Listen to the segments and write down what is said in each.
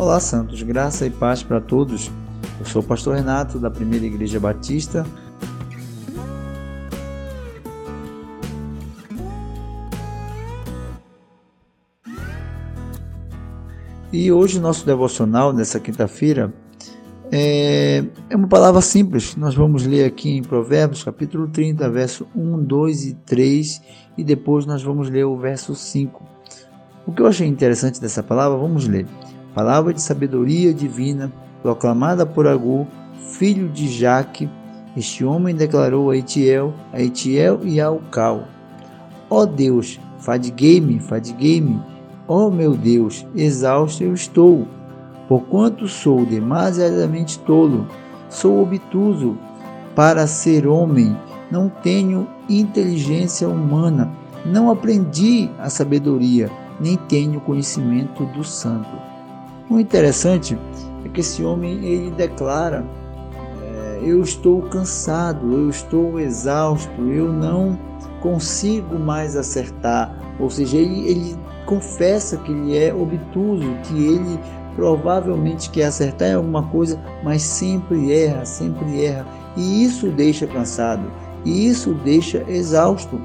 Olá, Santos, graça e paz para todos. Eu sou o pastor Renato, da Primeira Igreja Batista. E hoje, nosso devocional, nessa quinta-feira, é, é uma palavra simples. Nós vamos ler aqui em Provérbios, capítulo 30, verso 1, 2 e 3, e depois nós vamos ler o verso 5. O que eu achei interessante dessa palavra, vamos ler palavra de sabedoria divina, proclamada por Agur, filho de Jaque. Este homem declarou a Etiel, a Etiel e a Ucal: Ó oh Deus, fadiguei-me, fadiguei-me. Ó oh meu Deus, exausto eu estou, porquanto sou demasiadamente tolo, sou obtuso para ser homem, não tenho inteligência humana, não aprendi a sabedoria, nem tenho conhecimento do santo. O interessante é que esse homem ele declara: é, Eu estou cansado, eu estou exausto, eu não consigo mais acertar. Ou seja, ele, ele confessa que ele é obtuso, que ele provavelmente quer acertar em alguma coisa, mas sempre erra, sempre erra. E isso deixa cansado, e isso deixa exausto.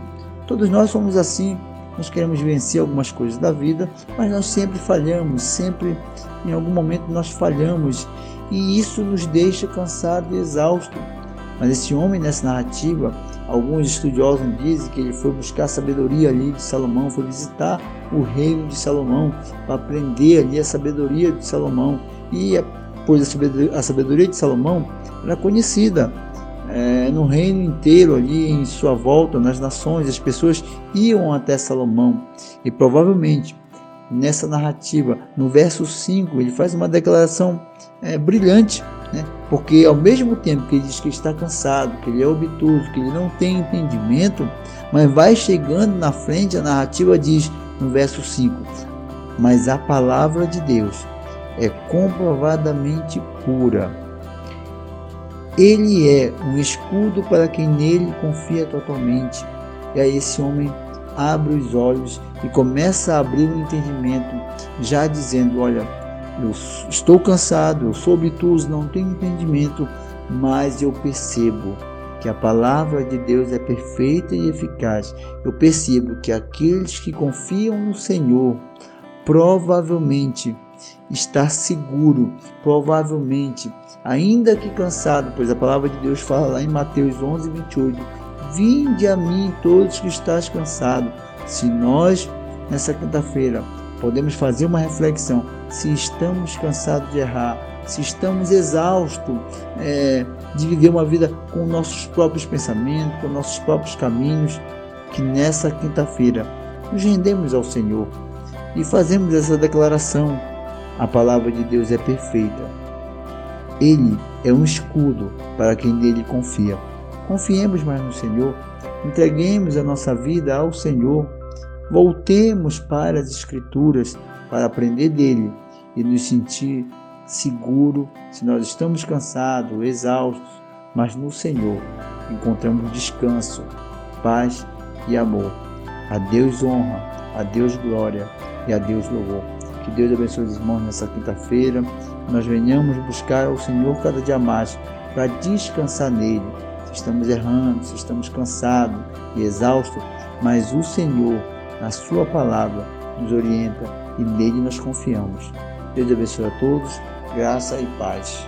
Todos nós somos assim. Nós queremos vencer algumas coisas da vida, mas nós sempre falhamos, sempre em algum momento nós falhamos e isso nos deixa cansado e exausto. Mas esse homem nessa narrativa, alguns estudiosos dizem que ele foi buscar sabedoria ali de Salomão, foi visitar o reino de Salomão para aprender ali a sabedoria de Salomão. E pois a sabedoria de Salomão era conhecida é, no reino inteiro, ali em sua volta, nas nações, as pessoas iam até Salomão e provavelmente nessa narrativa, no verso 5, ele faz uma declaração é, brilhante, né? porque ao mesmo tempo que ele diz que está cansado, que ele é obtuso, que ele não tem entendimento, mas vai chegando na frente, a narrativa diz no verso 5: Mas a palavra de Deus é comprovadamente pura. Ele é um escudo para quem nele confia totalmente. E aí esse homem abre os olhos e começa a abrir o entendimento, já dizendo: Olha, eu estou cansado, eu sou obtuso, não tenho entendimento, mas eu percebo que a palavra de Deus é perfeita e eficaz. Eu percebo que aqueles que confiam no Senhor provavelmente está seguro, provavelmente, ainda que cansado, pois a palavra de Deus fala lá em Mateus 11, 28, Vinde a mim todos que estás cansado. Se nós, nessa quinta-feira, podemos fazer uma reflexão, se estamos cansados de errar, se estamos exaustos é, de viver uma vida com nossos próprios pensamentos, com nossos próprios caminhos, que nessa quinta-feira nos rendemos ao Senhor e fazemos essa declaração. A palavra de Deus é perfeita. Ele é um escudo para quem nele confia. Confiemos mais no Senhor, entreguemos a nossa vida ao Senhor, voltemos para as Escrituras para aprender dele e nos sentir seguro se nós estamos cansados, exaustos, mas no Senhor encontramos descanso, paz e amor. A Deus honra, a Deus glória e a Deus louvor. Que Deus abençoe os irmãos nessa quinta-feira. Nós venhamos buscar o Senhor cada dia mais para descansar nele estamos errando, se estamos cansados e exaustos, mas o Senhor, na Sua palavra, nos orienta e nele nós confiamos. Deus abençoe a todos, graça e paz.